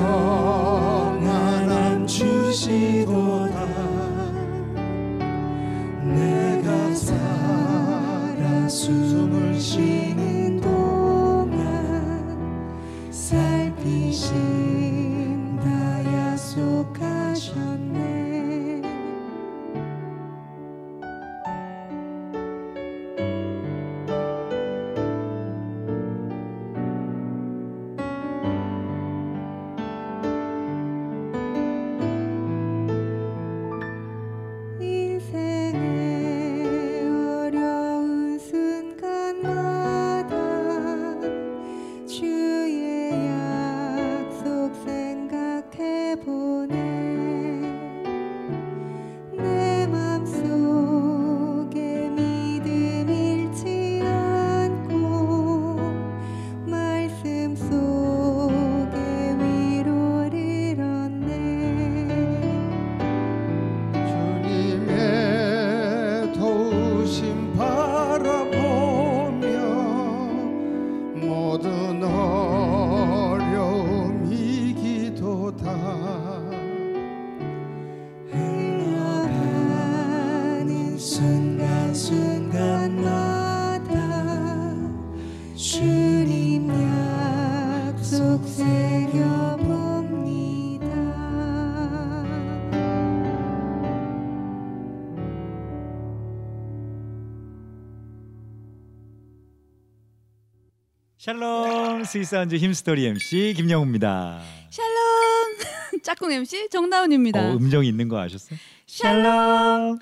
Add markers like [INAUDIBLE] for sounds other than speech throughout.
항 스위스한주 힘스토리 MC 김영우입니다. 샬롬 [LAUGHS] 짝꿍 MC 정다운입니다. 어, 음정이 있는 거 아셨어요? 샬롬.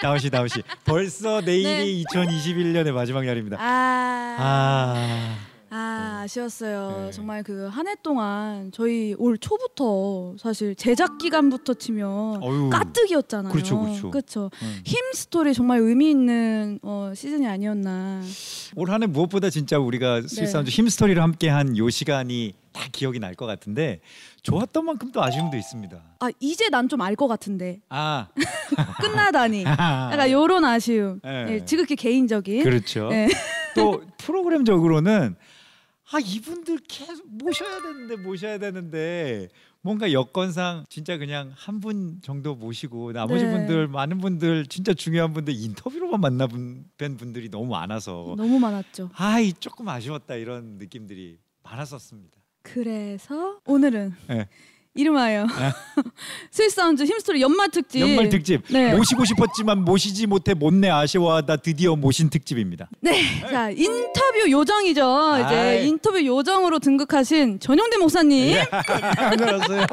다우시 다우시 벌써 내일이 [LAUGHS] 2021년의 마지막 날입니다. 아, 아, 아 아쉬웠어요. 네. 정말 그 한 해 동안 저희 올 초부터 사실 제작 기간부터 치면 어유. 까뜩이었잖아요. 그렇죠, 그렇죠. 그렇죠. 음. 힘 스토리 정말 의미 있는 어, 시즌이 아니었나. 올 한 해 무엇보다 진짜 우리가 스위스한주 힘스토리를 함께한 요 시간이 다 기억이 날 것 같은데 좋았던 만큼 또 아쉬움도 있습니다. 아 이제 난 좀 알 것 같은데 아, [LAUGHS] 끝나다니. [LAUGHS] 약간 요런 아쉬움. 네. 예, 지극히 개인적인. 그렇죠. 네. 또 프로그램적으로는 아 이분들 계속 모셔야 되는데 모셔야 되는데 뭔가 여건상 진짜 그냥 한 분 정도 모시고 나머지 네. 분들 많은 분들 진짜 중요한 분들 인터뷰로만 만나본 뵌 분들이 너무 많아서 너무 많았죠. 아이 조금 아쉬웠다 이런 느낌들이 많았었습니다. 그래서 오늘은 네. 이름하여 스윗 사운드 Hymnstory 연말 특집. 연말 특집 네. 모시고 싶었지만 모시지 못해 못내 아쉬워하다 드디어 모신 특집입니다. 네. 자, 인터뷰 요정이죠. 이제 아이. 인터뷰 요정으로 등극하신 전용대 목사님. 안녕하세요.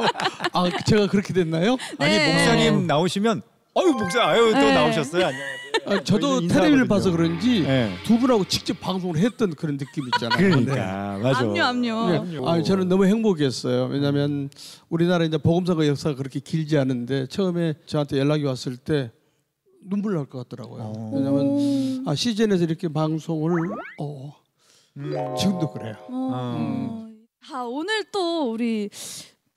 아 제가 그렇게 됐나요? 아니 네. 목사님 나오시면 어유 목사 아유 또 네. 나오셨어요. 안녕하세요. 아, 저도 저희는 텔레비를 인사하거든요. 봐서 그런지 네. 두 분하고 직접 방송을 했던 그런 느낌 있잖아요. 그러니까 맞아. 압류 압류. 네. 아, 저는 너무 행복했어요. 왜냐하면 우리나라 이제 복음사가 역사가 그렇게 길지 않은데 처음에 저한테 연락이 왔을 때 눈물 날 것 같더라고요. 어. 왜냐면 아, 시즌에서 이렇게 방송을 어, 음. 지금도 그래요. 어. 아 오늘 또 우리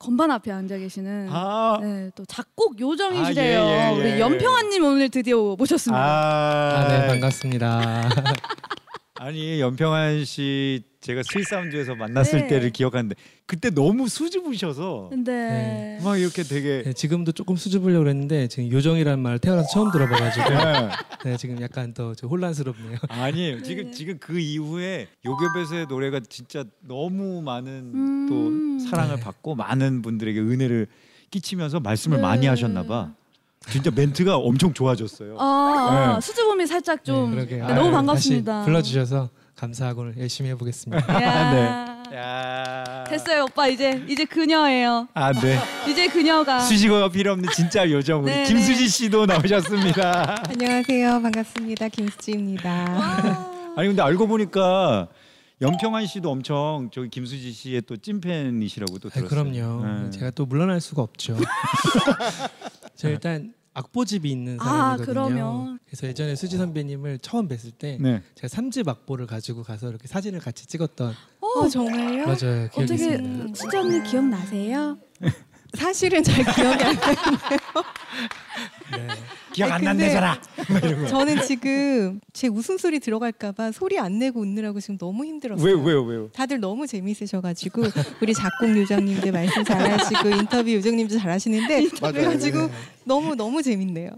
건반 앞에 앉아 계시는 아, 네, 또 작곡 요정이시래요. 아, 예, 예, 예. 우리 연평아님 오늘 드디어 모셨습니다. 아, 아, 네 반갑습니다. [LAUGHS] 아니 염평안 씨 제가 스윗 사운드에서 만났을 네. 때를 기억하는데 그때 너무 수줍으셔서 네. 막 이렇게 되게 네, 지금도 조금 수줍으려고 했는데 지금 요정이라는 말을 태어나서 처음 들어봐가지고 네. 네, 지금 약간 더저 혼란스럽네요. 아니 지금 지금 그 이후에 요게벳의 노래가 진짜 너무 많은 음. 또 사랑을 네. 받고 많은 분들에게 은혜를 끼치면서 말씀을 네. 많이 하셨나 봐. 진짜 멘트가 엄청 좋아졌어요. 아, 아, 네. 수줍음이 살짝 좀 그러게 네, 아유, 너무 반갑습니다. 다시 불러주셔서 감사하고 열심히 해보겠습니다. 야. 야. 됐어요 오빠 이제 이제 그녀예요. 아, 네. [LAUGHS] 이제 그녀가 수식어가 필요 없는 진짜 요정 우리 네, 김수지 씨도 나오셨습니다. [LAUGHS] 안녕하세요. 반갑습니다. 김수지입니다. 와. 아니 근데 알고 보니까 연평한 씨도 엄청 저기 김수지 씨의 또 찐팬이시라고 또 아, 들었어요. 그럼요. 네. 제가 또 물러날 수가 없죠. [LAUGHS] 저 일단 악보집이 있는 아, 사람이거든요. 그러면. 그래서 예전에 수지 선배님을 처음 뵀을 때 네. 제가 삼집 악보를 가지고 가서 이렇게 사진을 같이 찍었던 어, 정말요? 맞아요. 어떻게. 수지 언니 기억나세요? [LAUGHS] 사실은 잘 기억이 안 나요. [LAUGHS] 네. [LAUGHS] 기억 안 난대잖아. 저는 지금 제 웃음소리 들어갈까봐 소리 안 내고 웃느라고 지금 너무 힘들었어요. 왜요 왜요 왜요? 다들 너무 재밌으셔가지고 우리 작곡 요정님들 말씀 잘하시고 인터뷰 요정님도 잘하시는데 그래가지고 너무 너무 재밌네요.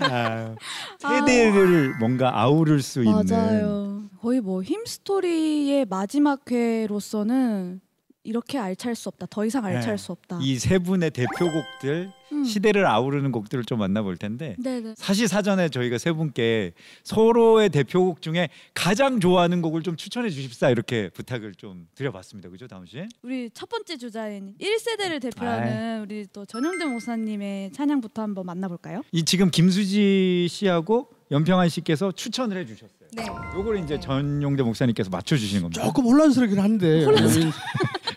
아, 세대를 뭔가 아우를 수 있는. 맞아요. 거의 뭐 힘스토리의 마지막 회로서는 이렇게 알찰 수 없다. 더 이상 알찰 네. 수 없다. 이 세 분의 대표곡들 음. 시대를 아우르는 곡들을 좀 만나볼 텐데 네네. 사실 사전에 저희가 세 분께 서로의 대표곡 중에 가장 좋아하는 곡을 좀 추천해 주십사 이렇게 부탁을 좀 드려봤습니다. 그죠, 다음 씨? 우리 첫 번째 주자인 1세대를 대표하는 우리 또 전용대 목사님의 찬양부터 한번 만나볼까요? 이 지금 김수지 씨하고 연평한 씨께서 추천을 해주셨어요. 네. 요걸 이제 전용대 목사님께서 맞춰주시는 겁니다. 조금 혼란스럽긴 한데 왜냐면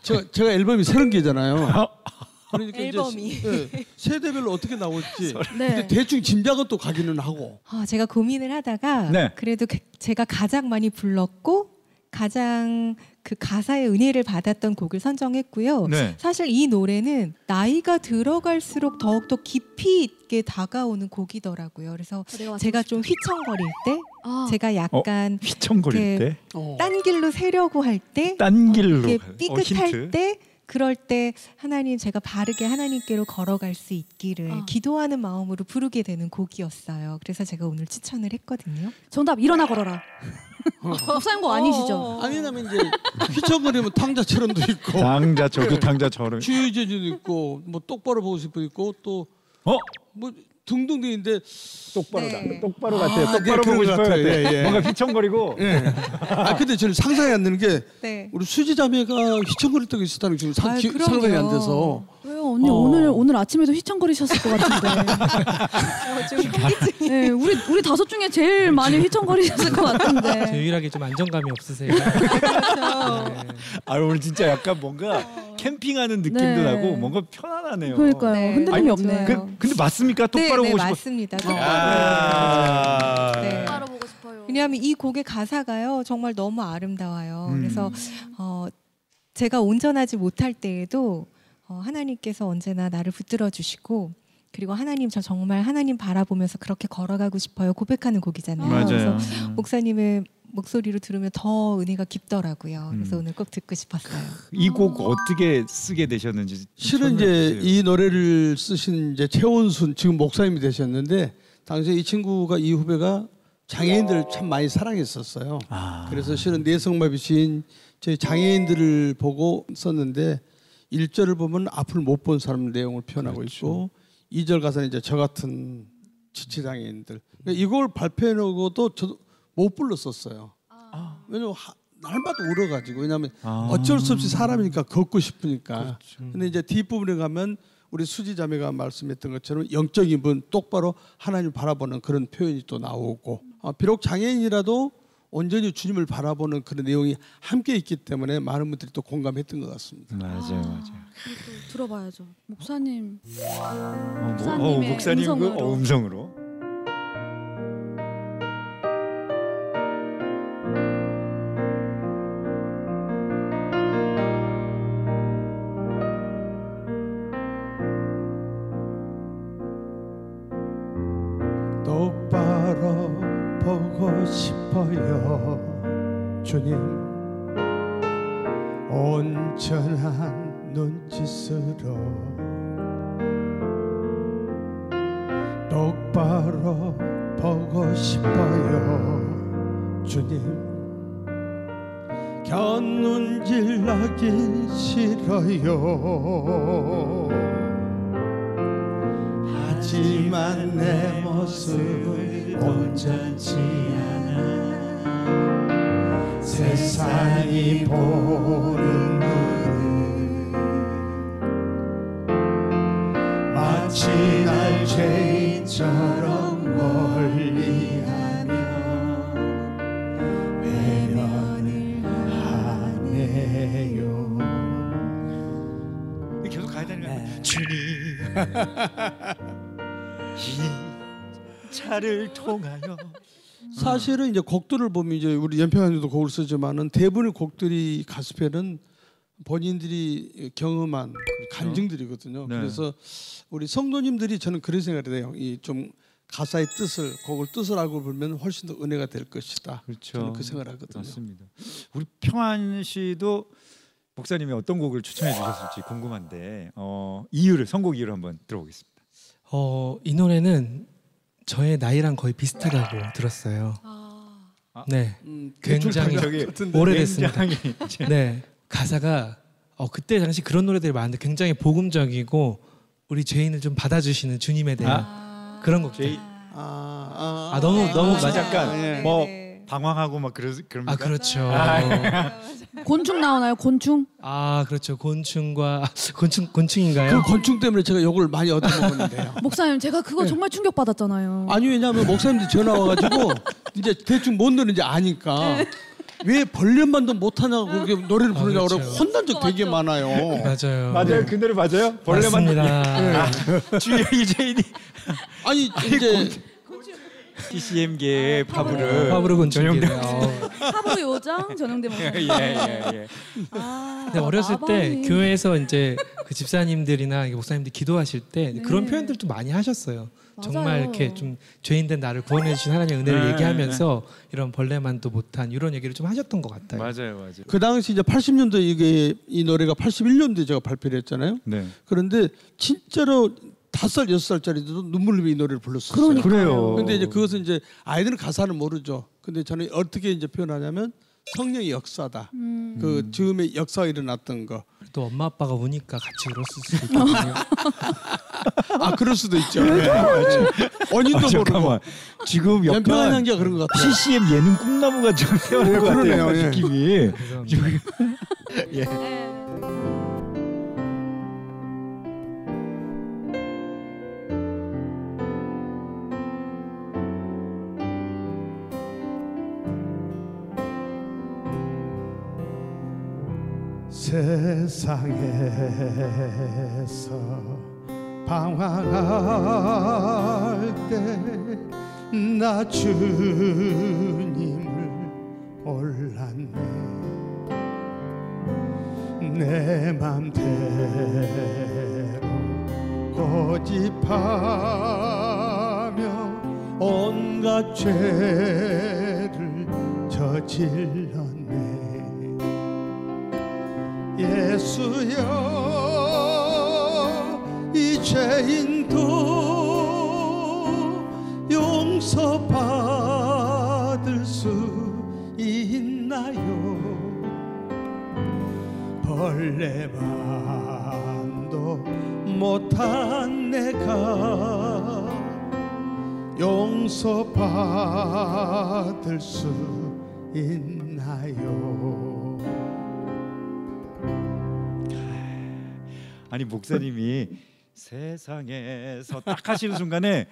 제가, 제가 앨범이 서른 개잖아요. [LAUGHS] 그러니까 앨범이. 이제 네, 세대별로 어떻게 나올지 [LAUGHS] 네. 근데 대충 짐작은 또 가기는 하고 아, 제가 고민을 하다가 네. 그래도 그- 제가 가장 많이 불렀고 가장 그 가사의 은혜를 받았던 곡을 선정했고요. 네. 사실 이 노래는 나이가 들어갈수록 더욱더 깊이 있게 다가오는 곡이더라고요. 그래서 내가 제가 좀 휘청거릴 때, 아, 제가 약간 휘청거릴 이렇게 때, 어. 딴 길로 새려고 할 때, 딴 길로. 어, 삐끗할 힌트. 때, 그럴 때 하나님 제가 바르게 하나님께로 걸어갈 수 있기를 아. 기도하는 마음으로 부르게 되는 곡이었어요. 그래서 제가 오늘 추천을 했거든요. 정답 일어나 걸어라. 목사님 곡 아니시죠? 아니 왜냐면 이제 [LAUGHS] 휘청거리면 탕자처럼도 있고 당자 저도 당자 저를 주의제주도 있고 뭐 똑바로 보고 싶어 있고 또 어 뭐 등등등인데 똑바로 네. 다 똑바로 같아요. 아, 똑바로 네, 보고 싶어요. 같아요. 예, 예. 뭔가 휘청거리고 예. 아 근데 저는 상상이 안 되는 게 네. 우리 수지 자매가 휘청거릴 때가 있었다는 게 지금 상. 상상이 안 돼서 왜요 언니 어. 오늘 오늘 아침에도 휘청거리셨을 것 같은데. [LAUGHS] 어, 좀 현기증이 네, 우리 우리 다섯 중에 제일 많이 휘청거리셨을 것저 같은데. [LAUGHS] 유일하게 좀 안정감이 없으세요. 그렇죠. 네. 아 오늘 진짜 약간 뭔가 캠핑하는 느낌도 네. 나고 뭔가 편안하네요. 그러니까요. 네. 흔들림이 없네. 그, 근데 맞습니까? 똑바로 네, 네, 보고 싶어. 맞습니다. 아. 네. 똑바로 보고 싶어요. 왜냐하면 이 곡의 가사가요 정말 너무 아름다워요. 음. 그래서 어, 제가 온전하지 못할 때에도 어, 하나님께서 언제나 나를 붙들어 주시고 그리고 하나님 저 정말 하나님 바라보면서 그렇게 걸어가고 싶어요 고백하는 곡이잖아요. 맞아요. 그래서 맞아요. 목사님의 목소리로 들으면 더 은혜가 깊더라고요. 그래서 음. 오늘 꼭 듣고 싶었어요. 이 곡 어떻게 쓰게 되셨는지 실은 이제. 이 노래를 쓰신 이제 최원순 지금 목사님이 되셨는데 당시 에 이 친구가 이 후배가 장애인들을 참 많이 사랑했었어요. 아. 그래서 실은 내성마비신 저희 장애인들을 보고 썼는데 1절을 보면 앞을 못 본 사람 내용을 표현하고 있고 2절 가사는 이제 저 같은 지체 장애인들. 그러니까 이걸 발표해 놓고도 저도 못 불렀었어요. 왜냐면 하- 날마다 울어가지고 왜냐하면 아. 어쩔 수 없이 사람이니까 걷고 싶으니까. 그렇죠. 근데 이제 뒷부분에 가면 우리 수지 자매가 말씀했던 것처럼 영적인 분 똑바로 하나님 바라보는 그런 표현이 또 나오고 아, 비록 장애인이라도 온전히 주님을 바라보는 그런 내용이 함께 있기 때문에 많은 분들이 또 공감했던 것 같습니다. 맞아요, 맞아요. 또 들어봐야죠. 목사님. 어, 뭐, 어, 목사님의 목사님 그 음성으로. 어, 음성으로. 주님 온전한 눈짓으로 똑바로 보고 싶어요. 주님 곁눈질나긴 싫어요. 하지만 내 모습은 온전치 않아 세상이 보는 눈은 마치 날 죄인처럼 멀리하며 외면을 하네요. 계속 가야 되는 거야. 주님. [LAUGHS] 이 차를 통하여 사실은 이제 곡들을 보면 이제 우리 연평안에도 곡을 쓰지만은 대부분의 곡들이 가스펠은 본인들이 경험한 그 간증들이거든요. 네. 그래서 우리 성도님들이 저는 그런 생각을 해요. 이 좀 가사의 뜻을 곡을 뜻을 알고 불면 훨씬 더 은혜가 될 것이다. 그렇죠. 저는 그 생각을 하거든요. 맞습니다. 우리 평안 씨도 목사님이 어떤 곡을 추천해 주셨을지 궁금한데 어, 이유를 선곡 이유를 한번 들어보겠습니다. 어, 이 노래는 저의 나이랑 거의 비슷하다고 들었어요. 아, 네, 음, 굉장히 같은데. [LAUGHS] 오래됐습니다. 굉장히 [LAUGHS] 네, 가사가 어, 그때 당시 그런 노래들이 많은데 굉장히 복음적이고 우리 죄인을 좀 받아주시는 주님에 대한 아. 그런 곡들. 제이- 아, 아, 너무 너무 맞아. 약간 네. 뭐 방황하고 막 그러 그럽니까? 아 그렇죠. 곤충 나오나요? 곤충? 아 그렇죠. 곤충과 아, [LAUGHS] 곤충 곤충인가요? 그 곤충 때문에 제가 욕을 많이 얻어먹었는데요. [LAUGHS] 목사님 제가 그거 네. 정말 충격 받았잖아요. 아니 왜냐하면 목사님들 전화 와가지고 이제 대충 뭔 노래인지 아니까 왜 벌레만도 못하냐고 그렇게 노래를 아, 부르냐고 그렇죠. 그러고 혼난 적 되게 많아요. 맞아요. 맞아요. 그 노래 맞아요? 벌레만 맞습니다. [LAUGHS] 주의 이재인이 아니 이제 TCM계의 파브르 파브르. 전용대 하부 요정 전용대 목사. 예 예 [LAUGHS] 예. 아, 근데 어렸을 때 마방이. 교회에서 이제 그 집사님들이나 목사님들 기도하실 때 네. 그런 표현들도 많이 하셨어요. 정말 맞아요. 이렇게 좀 죄인된 나를 구원해 주신 하나님의 은혜를 네, 얘기하면서 이런 벌레만도 못한 이런 얘기를 좀 하셨던 것 같아요. 맞아요, 맞아요. 그 당시 이제 80년도 이게 이 노래가 81년도에 제가 발표를 했잖아요. 네. 그런데 진짜로 다섯 살 여섯 살짜리도 눈물 흘리며 이 노래를 불렀었어요. 그러니까요. 그래요. 근데 이제 그것은 이제 아이들은 가사는 모르죠. 근데 저는 어떻게 이제 표현하냐면 성령의 역사다. 음. 그 즈음에 역사가 일어났던 거. 또 엄마 아빠가 우니까 같이 울었을 수도 있거든요. [LAUGHS] 아 그럴 수도 있죠. 네, 맞죠. 원인도 아, 모르고. 잠깐만. 지금 약간 향기가 그런 것 같아요. CCM 예능 꿈나무가 좀 태어날 네, 것 같아요. 느낌이. 예. [LAUGHS] 세상에서 방황할 때 나 주님을 몰랐네. 내 맘대로 고집하며 온갖 죄를 저질렀네 예수여 이 죄인도 용서받을 수 있나요? 벌레만도 못한 내가 용서받을 수 있나요 아니 목사님이 세상에서 딱 하시는 순간에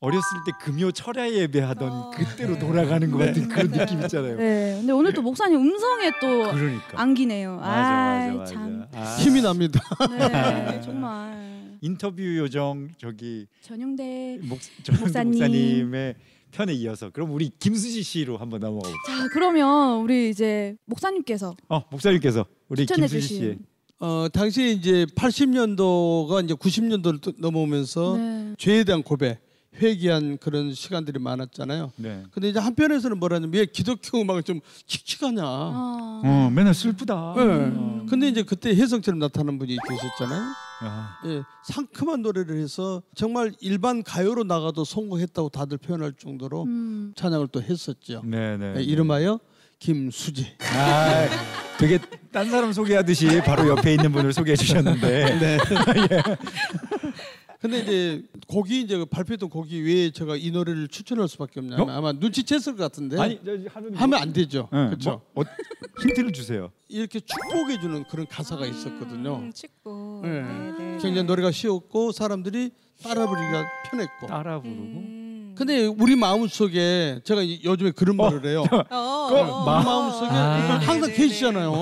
어렸을 때 금요 철야 예배하던 아. 그때로 돌아가는 것 같은 그런 느낌 있잖아요. 네. 근데 오늘 또 목사님 음성에 또 그러니까. 안기네요. 맞아 아이, 맞아 맞아. 참. 아, 힘이 납니다 네, [LAUGHS] 정말 인터뷰 요정 저기 전용대. 목 목사님. 목사님의 편에 이어서 그럼 우리 김수지 씨로 한번 넘어가 볼게요. 자, 그러면 우리 이제 목사님께서 어 목사님께서 우리 김수지 씨의 주신 어 당시에 이제 80년도가 이제 90년도를 넘어오면서 네. 죄에 대한 고백 회귀한 그런 시간들이 많았잖아요. 네. 근데 이제 한편에서는 뭐라냐면 왜 기독교 음악을 좀 칙칙하냐. 아. 어, 맨날 슬프다. 네. 어. 근데 이제 그때 혜성처럼 나타나는 분이 계셨잖아요. 야. 예, 상큼한 노래를 해서 정말 일반 가요로 나가도 성공했다고 다들 표현할 정도로 음. 찬양을 또 했었죠. 네, 네. 예, 이름하여 김수지. 아, 되게 딴 사람 소개하듯이 바로 옆에 있는 분을 소개해 주셨는데. [LAUGHS] 네. [LAUGHS] 근데 이제 곡이 이제 발표했던 곡이 왜 제가 이 노래를 추천할 수밖에 없냐면 아마 눈치챘을 것 같은데 아니, 저, 하면 하면 안 되죠. 네, 그렇죠. 뭐, 어, 힌트를 주세요. 이렇게 축복해 주는 그런 가사가 있었거든요. 음, 축복. 네. 네, 네. 굉장히 노래가 쉬웠고 사람들이 따라 부르기가 편했고. 따라 부르고. 음. 근데 우리 마음 속에 제가 이- 요즘에 그런 말을 해요. 어, 어, 우리 어. 마음 속에 아. 항상 네, 네, 계시잖아요.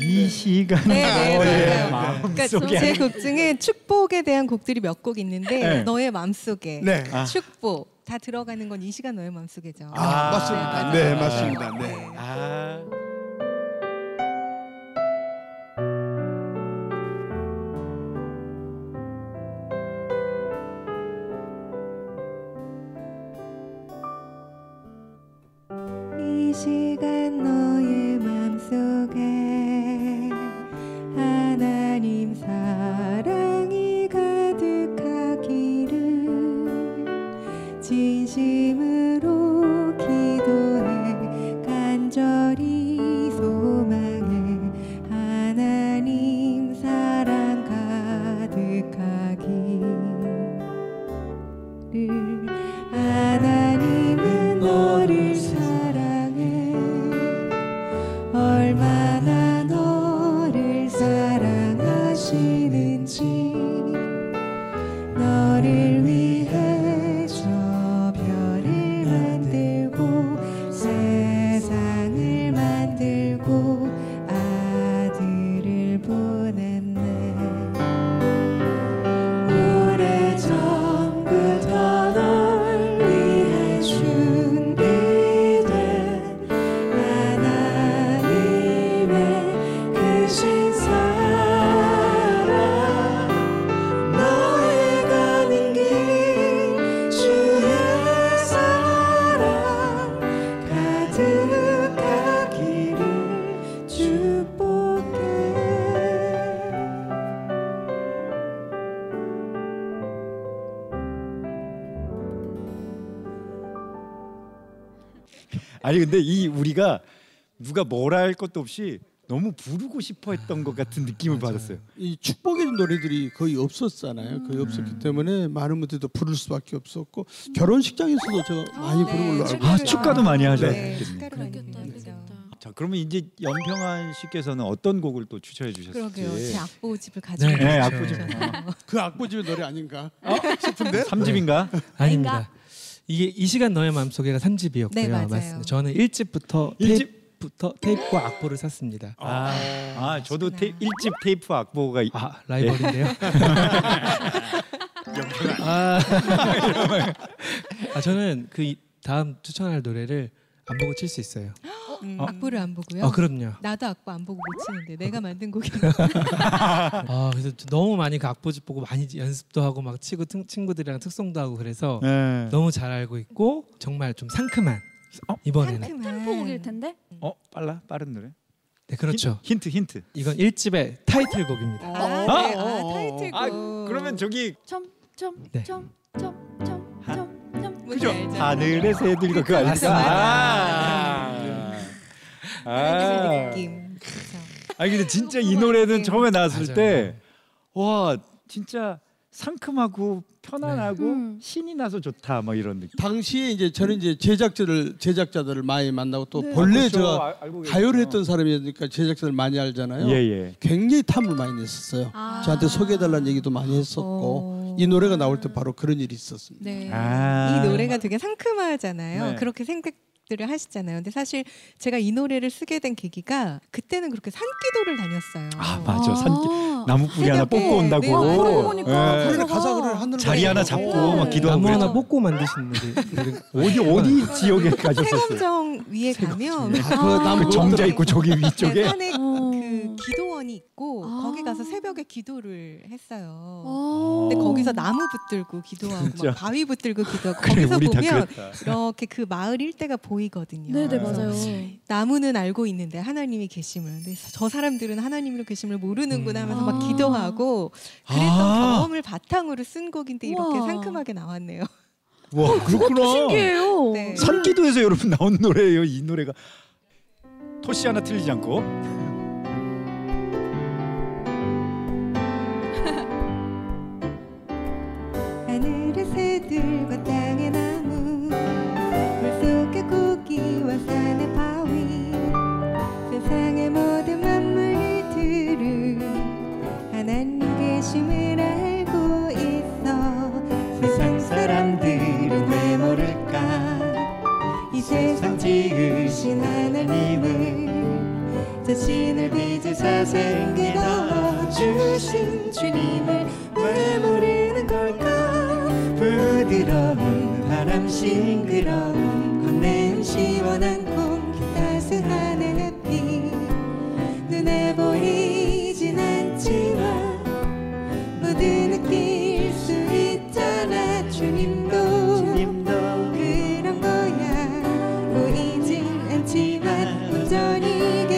이 시간 네, 네, 너의 맞아요. 마음 그러니까 속에 제 곡 중에 축복에 대한 곡들이 몇 곡 있는데 네. 너의 마음속에 네. 아. 축복 다 들어가는 건 이 시간 너의 마음속에죠. 아, 아, 맞습니다. 네, 네. 맞습니다. 네. 네. 아. 아니 근데 이 우리가 누가 뭐라 할 것도 없이 너무 부르고 싶어 했던 것 같은 느낌을 받았어요. 이 축복의 노래들이 거의 없었잖아요. 거의 음. 없었기 때문에 많은 분들도 부를 수밖에 없었고 결혼식장에서도 제가 많이 부른 걸로 알고 아, 있어요. 축가도 많이 네, 하셨겠네요. 축가를 불렀죠. 그렇겠다. 자, 그러면 이제 연평한 씨께서는 어떤 곡을 또 추천해 주셨을지. 그러게요. 제 악보집을 가지고 네, 네. 악보집. 그 악보집의 노래 아닌가 [LAUGHS] 싶은데 3집인가? 아닙니다. 이게 이 시간 너의 마음속에가 3집이었고요. 네, 맞아요. 맞습니다. 저는 1집부터 일집? 테이프부터 테이프와 악보를 샀습니다. 아, 아 저도 테, 1집 테이프 악보가 이- 아 라이벌인데요. [LAUGHS] 아, [LAUGHS] 아 저는 그 이- 다음 추천할 노래를 안 보고 칠 수 있어요. 음, 어? 악보를 안 보고요. 아 그럼요. 나도 악보 안 보고 못 치는데 내가 만든 곡이 [LAUGHS] 아 그래서 너무 많이 그 악보집 보고 많이 연습도 하고 막 치고 튼- 친구들이랑 특송도 하고 그래서 네. 너무 잘 알고 있고 정말 좀 상큼한 어? 이번에는 상큼한 템포곡일 텐데. 어 빨라 빠른 노래. 네 그렇죠. 힌트 힌트. 이건 1집의 타이틀곡입니다. 아, 네. 아, 아, 어, 어. 타이틀곡. 아 그러면 저기 네. 점점점점점점점 뭔지 그죠? 알죠? 하늘의 새들 이거 그거 아닙니까? 아. 하늘 아. 느낌. 그렇죠. 아니 근데 진짜 이 노래는 처음에 나왔을. 때 와 진짜 상큼하고 편안하고 음. 신이 나서 좋다 뭐 이런 느낌. 당시에 이제 저는 이제 제작자들 제작자들을 많이 만나고 또 네. 본래 그렇죠. 제가 아, 알고 가요를. 했던 사람이니까 제작자들 많이 알잖아요. 예예. 굉장히 탐을 많이 냈었어요. 아. 저한테 소개해달라는 얘기도 많이 했었고 어. 이 노래가 나올 때 바로 그런 일이 있었습니다. 네. 아. 이 노래가 되게 상큼하잖아요. 네. 그렇게 생각들을 하시잖아요. 근데 사실 제가 이 노래를 쓰게 된 계기가 그때는 그렇게 산기도를 다녔어요. 아 맞아 산기 아. 나무 뿌리 하나 뽑고 온다고. 네, 예. 우리는 그러다가 가사를 하늘 자리 하나 잡고 막 기도하고 나무 하나. 뽑고 만드신 노래. [LAUGHS] 어디 어디 지역에 가셨었어요? 세검정 위에 가면 아, 그 나무 그 정자 있고 저기 위쪽에 네, 산에 어. 그 기도원 수목원이 있고 아. 거기 가서 새벽에 기도를 했어요. 어. 근데 거기서 나무 붙들고 기도하고 바위 붙들고 기도하고 그래 거기서 보면. 이렇게 그 마을 일대가 보이거든요. 네네 네. 맞아요. 나무는 알고 있는데 하나님이 계심을. 근데 저 사람들은 하나님으로 계심을 모르는구나 하면서 막 아. 기도하고 그랬던 아. 경험을 바탕으로 쓴 곡인데 이렇게 우와. 상큼하게 나왔네요. 와 그렇구나. 신기해요. 네. 산기도에서 여러분 나온 노래예요. 이 노래가 토시 하나 틀리지 않고. 자신을 빚으사 생기 넣어주신 주님을 왜 모르는 걸까? 부드러운 바람 싱그러운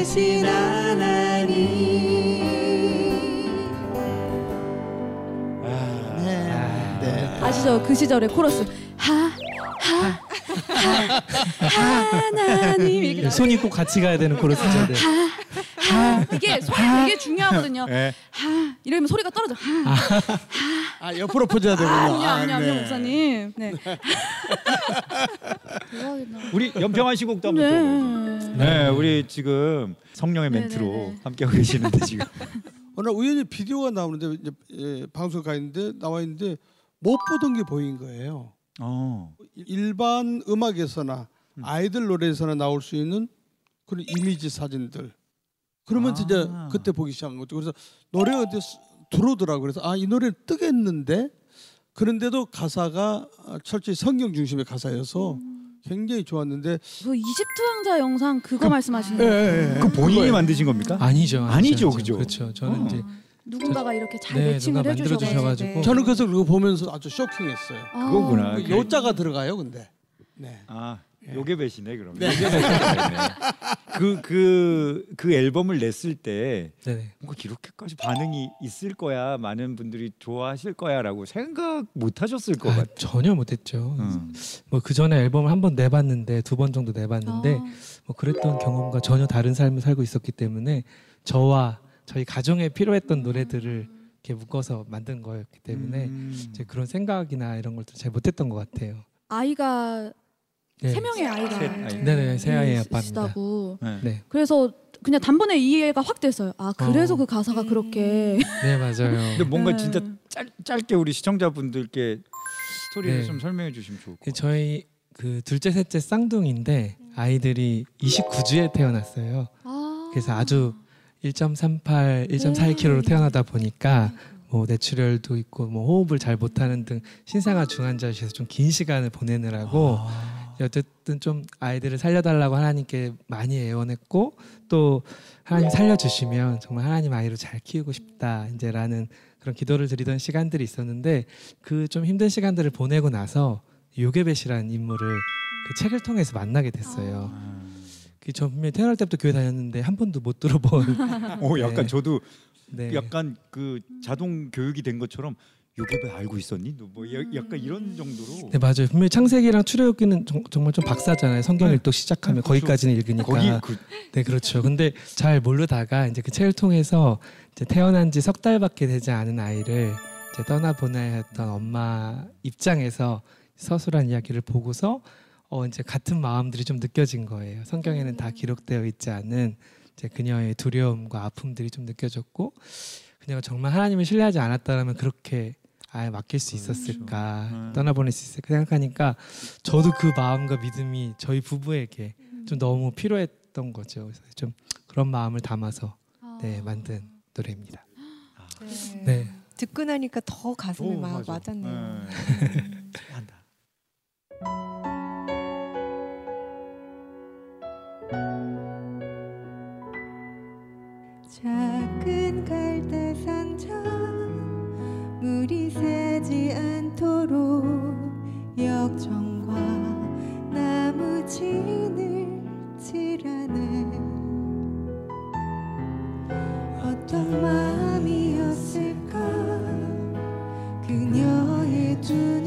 계신 하나님 네. 네. 아시죠? 그 시절의 코러스 하 하 하 하나님 이렇게 나- 손이 꼭 같이 가야 되는 코러스죠. 네. 하 이게 소리 되게 중요하거든요. 네. 하 이러면 소리가 떨어져. 하 아 옆으로 퍼져야 되군요. 아니요 아니요 아, 아니요 네. 목사님. 네. [LAUGHS] 대박이다. 우리 연평한 시곡도 한번 들어보죠. 네. 네, 우리 지금 성령의 네, 멘트로 네, 네. 함께하고 계시는데 지금. [LAUGHS] 오늘 우연히 비디오가 나오는데 이제 예, 방송 가 있는데 나와 있는데 못 보던 게 보인 거예요. 어. 일반 음악에서나 음. 아이들 노래에서나 나올 수 있는 그런 이미지 사진들. 그러면 아. 진짜 그때 보기 시작한 거죠. 그래서 노래가 어디 스- 들어오더라고. 그래서 아 이 노래는 뜨겠는데 그런데도 가사가 아, 철저히 성경 중심의 가사여서 굉장히 좋았는데 그 이집트 왕자 영상 그거 말씀하시는 예, 거예요? 예, 예. 그 본인이 그거예요. 만드신 겁니까? 아니죠, 아니죠, 그죠? 그렇죠. 저는 어. 이제 누군가가 이렇게 잘 네, 매칭을 누가 해주셔서 만들어 주셔가지고 네, 네. 저는 그래서 그거 보면서 아주 쇼킹했어요. 아. 그거구나. 그 요자가 들어가요, 근데. 네. 아, 요게 배시네 그럼. 네. 그그 그 앨범을 냈을 때 네네. 뭔가 이렇게까지 반응이 있을 거야, 많은 분들이 좋아하실 거야라고 생각 못 하셨을 것 아, 같아. 전혀 못 했죠. 음. 뭐그 전에 앨범을 한 번 내봤는데 두 번 정도 내봤는데 아. 뭐 그랬던 경험과 전혀 다른 삶을 살고 있었기 때문에 저와 저희 가정에 필요했던 노래들을 이렇게 묶어서 만든 거였기 때문에 음. 그런 생각이나 이런 걸잘 못했던 것 같아요. 아이가 네. 세 명의 아이가 셋 아이. 네네 새 아이의 아빠입니다. 있으시다고. 네. 네, 그래서 그냥 단번에 이해가 확 됐어요. 아 그래서 어. 그 가사가 그렇게 네 맞아요. 근데 뭔가 네. 진짜 짧, 짧게 우리 시청자분들께 스토리를 네. 좀 설명해 주시면 좋을 것 그 같아요. 저희 그 둘째 셋째 쌍둥이인데 아이들이 29주에 태어났어요. 아. 그래서 아주 1.38, 1.41kg로 태어나다 보니까 뭐 뇌출혈도 있고 뭐 호흡을 잘 못하는 등 신생아 중환자실에서 좀 긴 시간을 보내느라고 어쨌든 좀 아이들을 살려달라고 하나님께 많이 애원했고 또 하나님 살려주시면 정말 하나님 아이로 잘 키우고 싶다 이제라는 그런 기도를 드리던 시간들이 있었는데 그 좀 힘든 시간들을 보내고 나서 요게벳이라는 인물을 그 책을 통해서 만나게 됐어요. 아. 그저 분명히 태어날 때부터 교회 다녔는데 한 번도 못 들어본 [LAUGHS] 오, 약간 네. 저도 네. 약간 그 자동 교육이 된 것처럼 요게 왜 알고 있었니? 너뭐 음. 약간 이런 정도로. 네 맞아요. 분명히 창세기랑 출애굽기는 정, 정말 좀 박사잖아요. 성경 네. 읽도 시작하면 네, 그렇죠. 거기까지는 읽으니까. 거기 그 네 그렇죠. 근데 잘 모르다가 이제 그 책을 통해서 이제 태어난 지 석 달밖에 되지 않은 아이를 이제 떠나 보내야 했던 엄마 입장에서 서술한 이야기를 보고서 어 이제 같은 마음들이 좀 느껴진 거예요. 성경에는 다 기록되어 있지 않은 이제 그녀의 두려움과 아픔들이 좀 느껴졌고 그녀가 정말 하나님을 신뢰하지 않았다면 그렇게 아예 맡길 수 그렇죠. 있었을까 음. 떠나보낼 수 있을까 생각하니까 저도 그 마음과 믿음이 저희 부부에게 좀 너무 필요했던 거죠. 그래서 좀 그런 마음을 담아서 아. 네 만든 노래입니다. 네. 네. 듣고 나니까 더 가슴에 오, 막 맞아. 와닿네요. 네. 한다. 작은 기도했겠 역정과 나무 진을 칠하네. 어떤 마음이었을까? 그녀의 두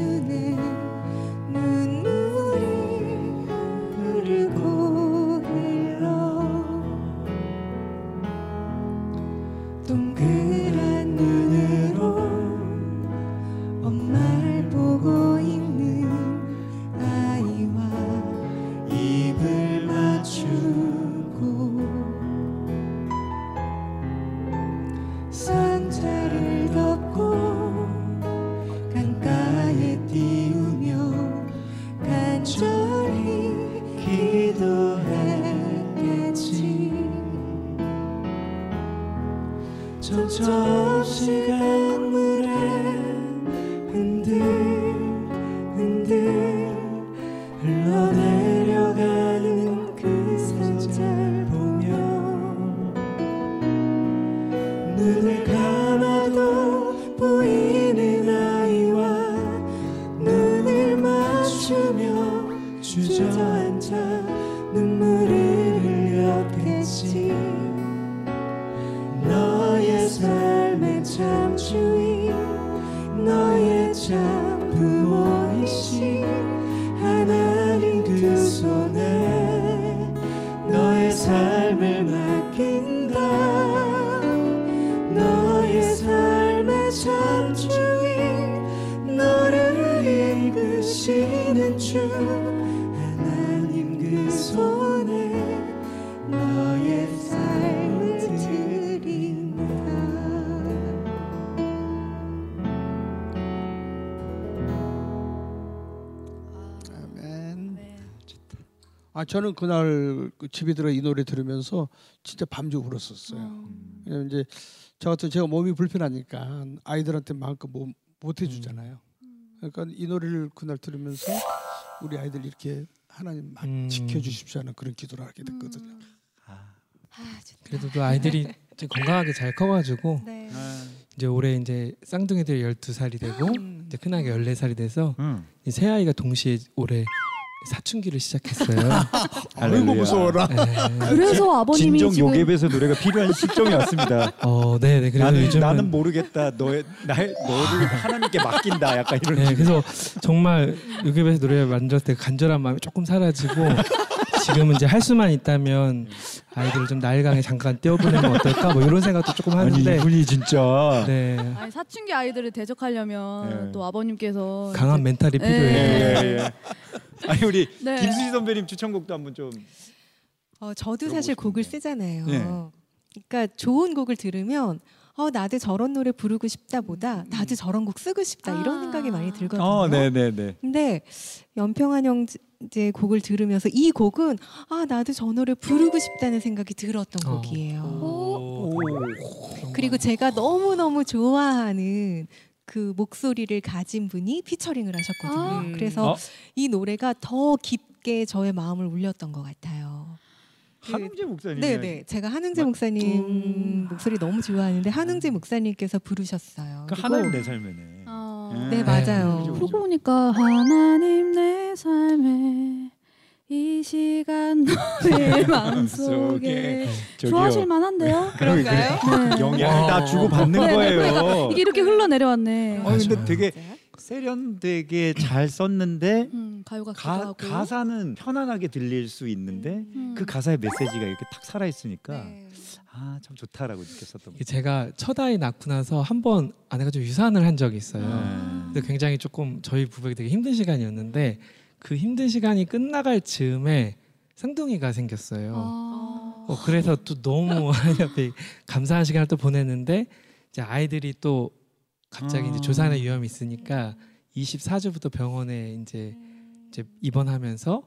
아 저는 그날 그 집에 들어 이 노래 들으면서 진짜 밤새 울었었어요. 음. 왜냐면 이제 저 같은 제가 몸이 불편하니까 아이들한테 마음껏 못, 못 해주잖아요. 그러니까 이 노래를 그날 들으면서 우리 아이들 이렇게 하나님 막 음. 지켜주십시오 하는 그런 기도를 하게 됐거든요. 아, 아, 좋다. 그래도 또 아이들이 [LAUGHS] 이제 건강하게 잘 커가지고 네. 아, 이제 올해 이제 쌍둥이들이 12살이 되고 음. 이제 큰아이가 14살이 돼서 음. 이세 아이가 동시에 올해 사춘기를 시작했어요. [LAUGHS] 아이고 무서워라. 네. 그래서 아버님이 진정 지금 요괴에서 노래가 필요한 시점이 왔습니다. 어, 네, 네. 그래서 나는 요즘은 나는 모르겠다. 너의 날 너를 하나님께 맡긴다. 약간 이런. 네, 그래서 정말 요괴에서 노래 만들었을 때 간절한 마음이 조금 사라지고 지금은 이제 할 수만 있다면 아이들을 좀 나일강에 잠깐 떼어보내면 어떨까 뭐 이런 생각도 조금 아니 하는데 이분이 진짜. 네 아니 사춘기 아이들을 대적하려면 네. 또 아버님께서 강한 이제- 멘탈이 네. 필요해요. 예. [LAUGHS] 아니 우리 네. 김수지 선배님 추천곡도 한번 좀. 어, 저도 사실 곡을 싶은데. 쓰잖아요. 네. 그러니까 좋은 곡을 들으면 어, 나도 저런 노래 부르고 싶다보다 나도 저런 곡 쓰고 싶다 이런 아. 생각이 많이 들거든요. 어, 네, 네, 네. 근데 연평한 형제 곡을 들으면서 이 곡은 아 나도 저 노래 부르고 싶다는 생각이 들었던 어. 곡이에요. 오. 그리고 제가 너무 너무 좋아하는 그 목소리를 가진 분이 피처링을 하셨거든요. 아. 그래서 어? 이 노래가 더 깊게 저의 마음을 울렸던 것 같아요. 그- 한웅재 목사님. 네 네, 제가 한흥재 마- 목사님 음. 목소리 너무 좋아하는데 한흥재 목사님께서 부르셨어요. 그 하나님 내 삶에네. 아, 네 네. 맞아요. 그러고 보니까 하나님 내 삶에 이 시간 너의 [LAUGHS] 마음속에. 좋아하실 만한데요? [LAUGHS] 그런가요? 네. [LAUGHS] 영향을 다 주고 받는 네, 네, 거예요. 그러니까 이게 이렇게 흘러 내려왔네. 어, 근데 맞아요. 되게? 세련되게 잘 썼는데 음, 가요가 가. 가사는 편안하게 들릴 수 있는데 음. 그 가사의 메시지가 이렇게 탁 살아 있으니까 네. 아참 좋다라고 느꼈었던 이게 제가 첫 아이 낳고 나서 한 번 아내가 좀 유산을 한 적이 있어요. 아. 근데 굉장히 조금 저희 부부에게 되게 힘든 시간이었는데 그 힘든 시간이 끝나갈 즈음에 쌍둥이가 생겼어요. 아. 어, 그래서 또 너무 [LAUGHS] 감사한 시간을 또 보냈는데 이제 아이들이 또 갑자기 이제 아. 조산의 위험이 있으니까 24주부터 병원에 이제 이제 입원하면서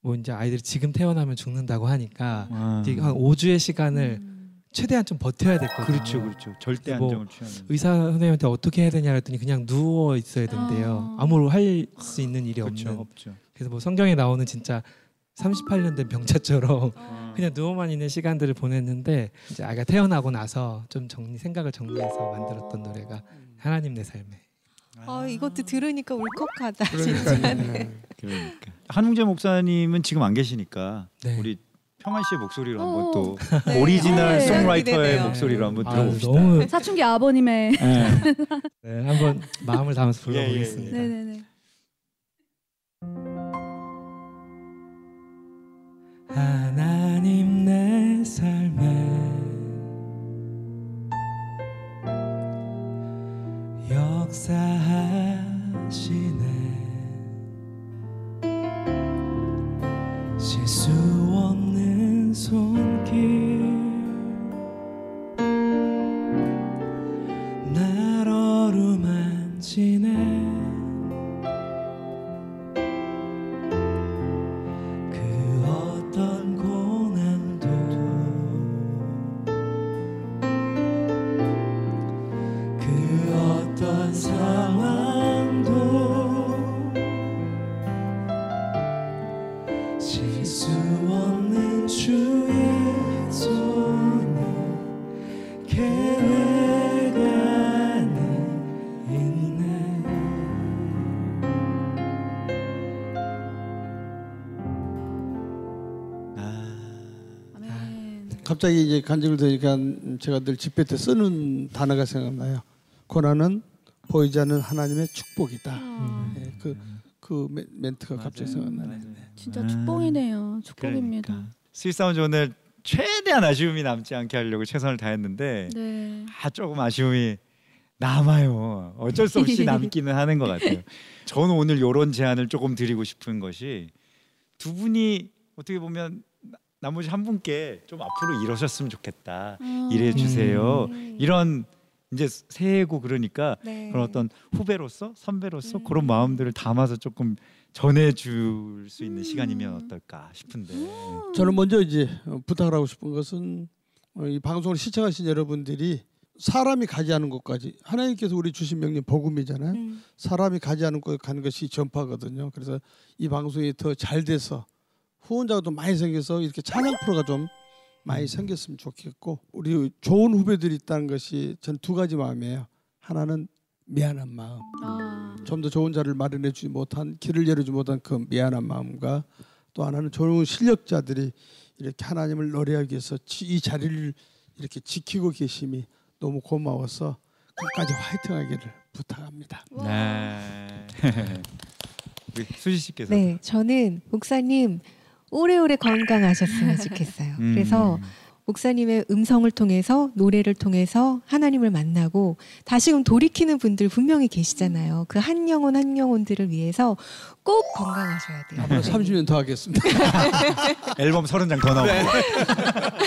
뭐 이제 아이들이 지금 태어나면 죽는다고 하니까 아. 이제 한 5주의 시간을 음. 최대한 좀 버텨야 됐거든요. 그렇죠, 그렇죠. 절대 뭐 안정을 취하는. 의사 선생님한테 어떻게 해야 되냐 그랬더니 그냥 누워 있어야 된대요. 아. 아무로 할 수 있는 일이 그렇죠, 없는. 없죠. 그래서 뭐 성경에 나오는 진짜 38년 된 병자처럼 아. 그냥 누워만 있는 시간들을 보냈는데 이제 아이가 태어나고 나서 좀 정리 생각을 정리해서 만들었던 노래가 하나님 내 삶에. 아 이것도 들으니까 울컥하다. 그러니까요. 그러니까 한웅재 목사님은 지금 안 계시니까 네. 우리 평안 씨의 목소리로 어. 한번 또 네. 오리지널 네. songwriter의 기대돼요. 목소리로 한번 아, 들어봅시다. 너무 사춘기 아버님의 네. 네, 한번 마음을 담아서 예, 예, 예. 불러보겠습니다. 네네네. 하나님 내 삶에 역사하시네 실수 없 갑자기 이제 간증을 들으니까 제가 늘 집회 때 쓰는 단어가 생각나요. 고난은 보이지 않는 하나님의 축복이다. 아, 예, 그, 그 멘- 멘트가 갑자기 생각나네. 진짜 축복이네요. 축복입니다. 그러니까. 스윗 사운드 오늘 최대한 아쉬움이 남지 않게 하려고 최선을 다했는데 네. 아 조금 아쉬움이 남아요. 어쩔 수 없이 남기는 [LAUGHS] 하는 것 같아요. 저는 오늘 이런 제안을 조금 드리고 싶은 것이 두 분이 어떻게 보면 나- 나머지 한 분께 좀 앞으로 이러셨으면 좋겠다. 아. 이래 주세요. 음. 이런 이제 새해고 그러니까 네. 그런 어떤 후배로서 선배로서 음. 그런 마음들을 담아서 조금 전해줄 수 있는 음. 시간이면 어떨까 싶은데. 저는 먼저 이제 어, 부탁을 하고 싶은 것은 어, 이 방송을 시청하신 여러분들이 사람이 가지 않은 곳까지 하나님께서 우리 주신 명령 복음이잖아요. 음. 사람이 가지 않은 곳에 가는 것이 전파거든요. 그래서 이 방송이 더 잘 돼서 후원자가 더 많이 생겨서 이렇게 찬양 프로가 좀 많이 생겼으면 좋겠고 우리 좋은 후배들이 있다는 것이 전 두 가지 마음이에요. 하나는 미안한 마음. 아. 좀더 좋은 자를 마련해 주지 못한 길을 열어주지 못한 그 미안한 마음과 또 하나는 좋은 실력자들이 이렇게 하나님을 노래하기 위해서 지- 이 자리를 이렇게 지키고 계심이 너무 고마워서 끝까지 화이팅하기를 부탁합니다. 네. [LAUGHS] 수지 씨께서. 네, 저는 목사님 오래오래 건강하셨으면 좋겠어요. 음. 그래서 목사님의 음성을 통해서 노래를 통해서 하나님을 만나고 다시금 돌이키는 분들 분명히 계시잖아요. 그 한 영혼 한 영혼들을 위해서 꼭 건강하셔야 돼요. 앞으로 30년 더 하겠습니다. [LAUGHS] 앨범 30장 더 나오고.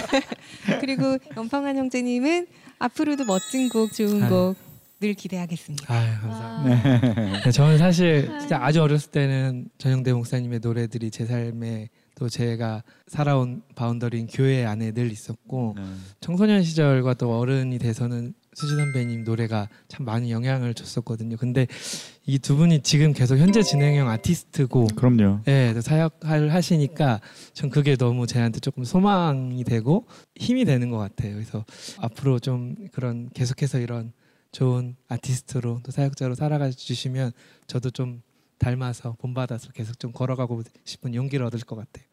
[LAUGHS] 그리고 연팡한 형제님은 앞으로도 멋진 곡, 좋은 아유. 곡 늘 기대하겠습니다. 아유 감사합니다. 네, 저는 사실 진짜 아주 어렸을 때는 전용대 목사님의 노래들이 제 삶에 또 제가 살아온 boundary인 교회 안에 늘 있었고 네. 청소년 시절과 또 어른이 돼서는 수지 선배님 노래가 참 많이 영향을 줬었거든요. 근데 이 두 분이 지금 계속 현재 진행형 아티스트고 그럼요. 예, 또 사역을 하시니까 전 그게 너무 저한테 조금 소망이 되고 힘이 되는 것 같아요. 그래서 앞으로 좀 그런 계속해서 이런 좋은 아티스트로 또 사역자로 살아가 주시면 저도 좀 닮아서 본받아서 계속 좀 걸어가고 싶은 용기를 얻을 것 같아요.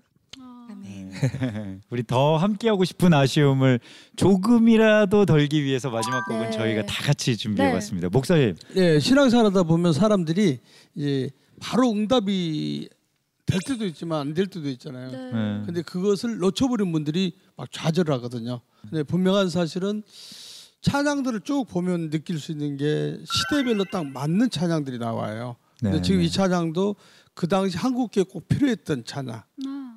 아. 아멘. 네. 우리 더 함께하고 싶은 아쉬움을 조금이라도 덜기 위해서 마지막 곡은 네. 저희가 다 같이 준비해봤습니다. 목사님. 예, 신앙생활하다 보면 사람들이 이제 바로 응답이 될 때도 있지만 안 될 때도 있잖아요. 네. 네. 근데 그것을 놓쳐버린 분들이 막 좌절하거든요. 근데 분명한 사실은 찬양들을 쭉 보면 느낄 수 있는 게 시대별로 딱 맞는 찬양들이 나와요. 근데 네, 지금 네. 이 찬양도 그 당시 한국교회 꼭 필요했던 찬양.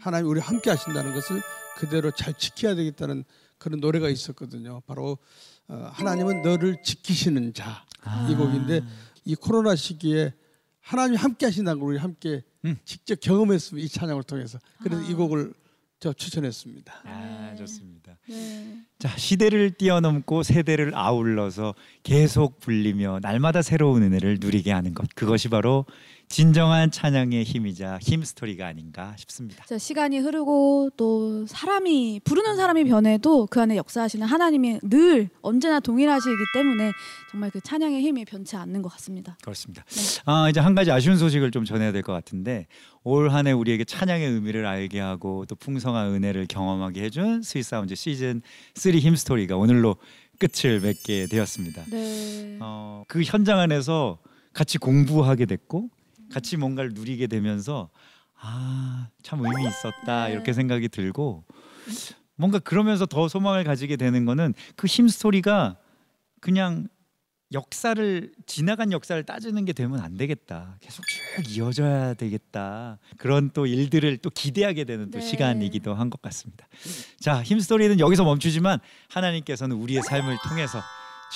아. 하나님 우리 함께 하신다는 것을 그대로 잘 지켜야 되겠다는 그런 노래가 있었거든요. 바로 어, 하나님은 너를 지키시는 자. 이 곡인데 이 코로나 시기에 하나님이 함께 하신다는 걸 우리 함께 음. 직접 경험했습니다. 이 찬양을 통해서. 그래서 이 아. 곡을 저 추천했습니다. 아, 네. 좋습니다. 네. 자, 시대를 뛰어넘고 세대를 아울러서 계속 불리며 날마다 새로운 은혜를 누리게 하는 것. 그것이 바로 진정한 찬양의 힘이자 힘 스토리가 아닌가 싶습니다. 자, 시간이 흐르고 또 사람이 부르는 사람이 변해도 그 안에 역사하시는 하나님이 늘 언제나 동일하시기 때문에 정말 그 찬양의 힘이 변치 않는 것 같습니다. 그렇습니다. 네. 아, 이제 한 가지 아쉬운 소식을 좀 전해야 될 것 같은데 올 한 해 우리에게 찬양의 의미를 알게 하고 또 풍성한 은혜를 경험하게 해준 스윗 사운드 시즌 3 Hymnstory가 오늘로 끝을 맺게 되었습니다. 네. 어, 그 현장 안에서 같이 공부하게 됐고 같이 뭔가를 누리게 되면서 아, 참 의미 있었다 네. 이렇게 생각이 들고 뭔가 그러면서 더 소망을 가지게 되는 거는 그 힘 스토리가 그냥 역사를 지나간 역사를 따지는 게 되면 안 되겠다. 계속 쭉 이어져야 되겠다. 그런 또 일들을 또 기대하게 되는 또 네. 시간이기도 한 것 같습니다. 자, 힘 스토리는 여기서 멈추지만 하나님께서는 우리의 삶을 통해서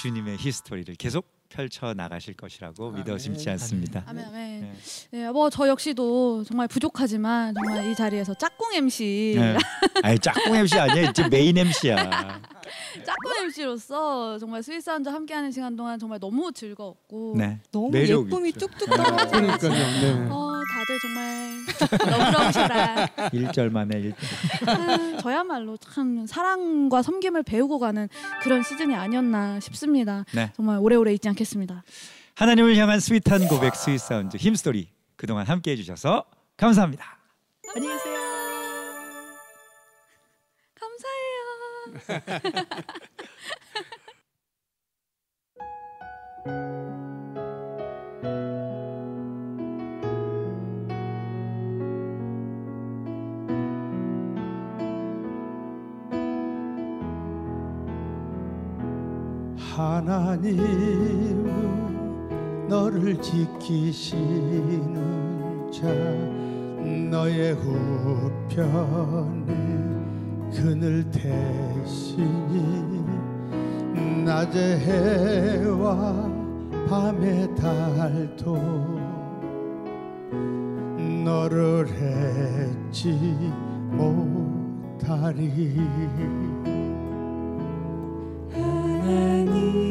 주님의 히스토리를 계속 펼쳐 나가실 것이라고 믿어 심지 않습니다. 아멘 아멘. 네. 네, 뭐저 역시도 정말 부족하지만 정말 이 자리에서 짝꿍 MC, 네. 아니 짝꿍 MC 아니야, 이제 메인 MC야. [LAUGHS] 짝꿍 MC로서 정말 스윗 사운드 함께하는 시간 동안 정말 너무 즐거웠고, 네. 너무 매력 예쁨이 있죠. 뚝뚝 떨어져. 그러니까요. 네. 어, 다들 정말 너그러우셔라. 1절 [LAUGHS] 만에 1절. 아, 저야말로 참 사랑과 섬김을 배우고 가는 그런 시즌이 아니었나 싶습니다. 네. 정말 오래오래 잊지 않겠습니다. 하나님을 향한 sweet한 고백 스윗 사운드 Hymnstory 그동안 함께 해 주셔서 감사합니다. 안녕히 계세요. 감사해요. [LAUGHS] 하나님은 너를 지키시는 자 너의 우편에 그늘 대시니 낮의 해와 밤의 달도 너를 잊지 못하리. 하나님 은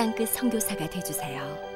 땅끝 선교사가 되주세요